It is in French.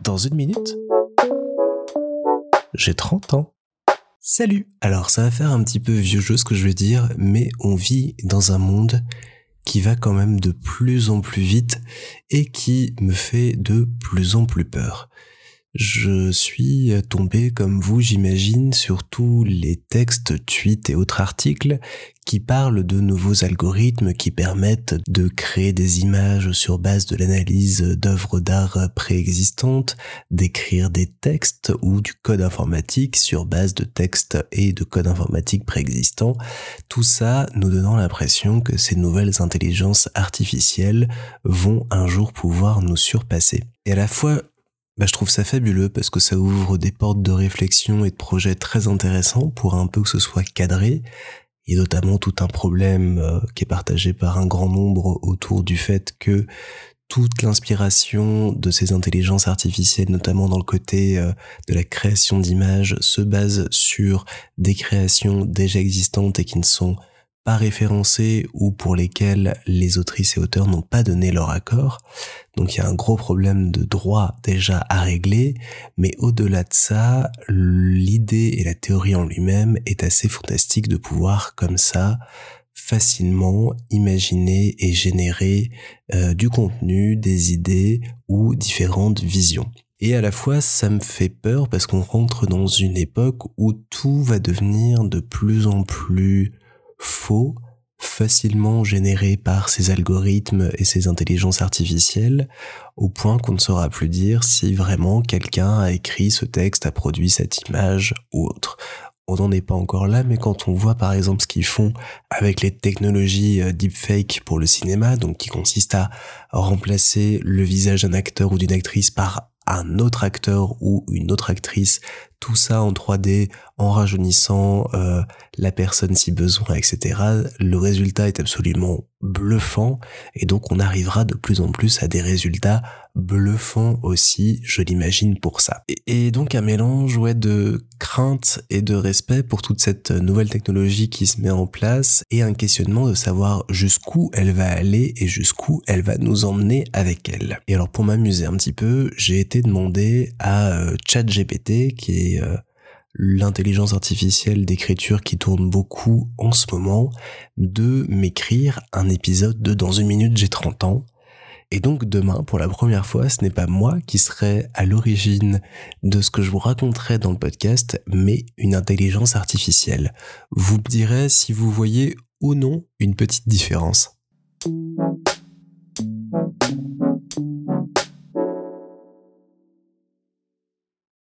Dans une minute, j'ai 30 ans. Salut Alors ça va faire un petit peu vieux jeu ce que je vais dire, mais on vit dans un monde qui va quand même de plus en plus vite et qui me fait de plus en plus peur. Je suis tombé, comme vous j'imagine, sur tous les textes, tweets et autres articles qui parlent de nouveaux algorithmes qui permettent de créer des images sur base de l'analyse d'œuvres d'art préexistantes, d'écrire des textes ou du code informatique sur base de textes et de code informatique préexistants. Tout ça nous donnant l'impression que ces nouvelles intelligences artificielles vont un jour pouvoir nous surpasser. Et à la fois, bah, je trouve ça fabuleux parce que ça ouvre des portes de réflexion et de projets très intéressants pour un peu que ce soit cadré. Et notamment tout un problème euh, qui est partagé par un grand nombre autour du fait que toute l'inspiration de ces intelligences artificielles, notamment dans le côté euh, de la création d'images, se base sur des créations déjà existantes et qui ne sont référencés ou pour lesquels les autrices et auteurs n'ont pas donné leur accord. Donc il y a un gros problème de droit déjà à régler, mais au-delà de ça, l'idée et la théorie en lui-même est assez fantastique de pouvoir comme ça facilement imaginer et générer euh, du contenu, des idées ou différentes visions. Et à la fois, ça me fait peur parce qu'on rentre dans une époque où tout va devenir de plus en plus faux, facilement généré par ces algorithmes et ces intelligences artificielles, au point qu'on ne saura plus dire si vraiment quelqu'un a écrit ce texte, a produit cette image ou autre. On n'en est pas encore là, mais quand on voit par exemple ce qu'ils font avec les technologies euh, deepfake pour le cinéma, donc qui consiste à remplacer le visage d'un acteur ou d'une actrice par un autre acteur ou une autre actrice, tout ça en 3D, en rajeunissant euh, la personne si besoin, etc. Le résultat est absolument bluffant et donc on arrivera de plus en plus à des résultats bluffants aussi, je l'imagine pour ça. Et, donc un mélange ouais, de crainte et de respect pour toute cette nouvelle technologie qui se met en place et un questionnement de savoir jusqu'où elle va aller et jusqu'où elle va nous emmener avec elle. Et alors pour m'amuser un petit peu, j'ai été demandé à euh, ChatGPT qui est euh, l'intelligence artificielle d'écriture qui tourne beaucoup en ce moment, de m'écrire un épisode de Dans une minute j'ai 30 ans. Et donc demain, pour la première fois, ce n'est pas moi qui serai à l'origine de ce que je vous raconterai dans le podcast, mais une intelligence artificielle. Vous me direz si vous voyez ou non une petite différence.